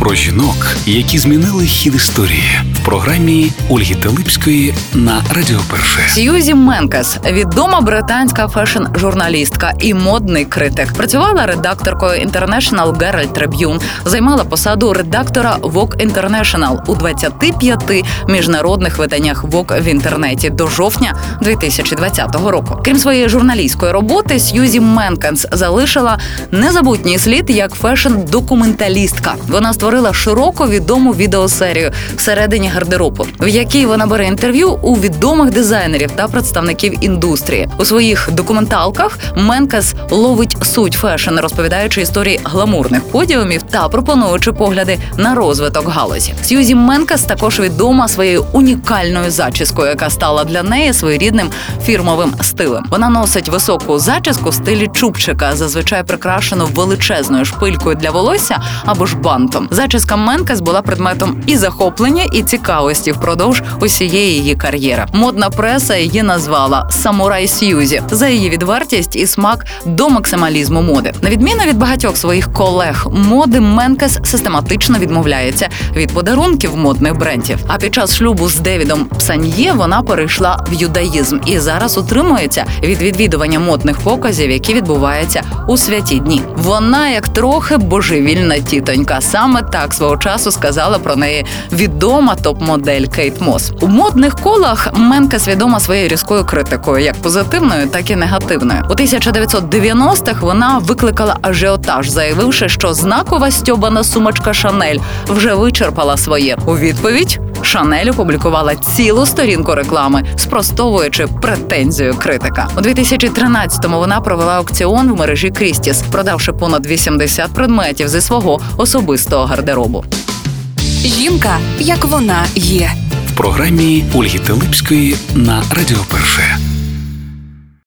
Про жінок, які змінили хід історії в програмі Ольги Телипської на Радіо Перше. Сьюзі Менкес, відома британська фешн-журналістка і модний критик. Працювала редакторкою International Herald Tribune, займала посаду редактора Vogue International у 25 міжнародних виданнях Vogue в інтернеті до жовтня 2020 року. Крім своєї журналістської роботи, Сьюзі Менкес залишила незабутній слід як фешн-документалістка. Вона створила широко відому відеосерію всередині гардеробу, в якій вона бере інтерв'ю у відомих дизайнерів та представників індустрії. У своїх документалках Менкес ловить суть фешн, розповідаючи історії гламурних подіумів та пропонуючи погляди на розвиток галузі. Сьюзі Менкес також відома своєю унікальною зачіскою, яка стала для неї своєрідним фірмовим стилем. Вона носить високу зачіску в стилі чубчика, зазвичай прикрашену величезною шпилькою для волосся або ж бантом. Зачіска Менкес була предметом і захоплення, і цікавості впродовж усієї її кар'єри. Модна преса її назвала Самурай Сьюзі за її відвертість і смак до максималізму моди. На відміну від багатьох своїх колег моди Менкес систематично відмовляється від подарунків модних брендів. А під час шлюбу з Девідом Псаньє вона перейшла в юдаїзм і зараз утримується від відвідування модних показів, які відбуваються у святі дні. Вона як трохи божевільна тітонька. Саме так свого часу сказала про неї відома топ-модель Кейт Мос. У модних колах Менка свідома своєю різкою критикою, як позитивною, так і негативною. У 1990-х вона викликала ажіотаж, заявивши, що знакова стьобана сумочка Шанель вже вичерпала своє. У відповідь Шанель опублікувала цілу сторінку реклами, спростовуючи претензію критика. У 2013-му вона провела аукціон в мережі Крістіс, продавши понад 80 предметів зі свого особистого гардеробу. Жінка, як вона є. В програмі Ольги Телипської на Радіо Перше.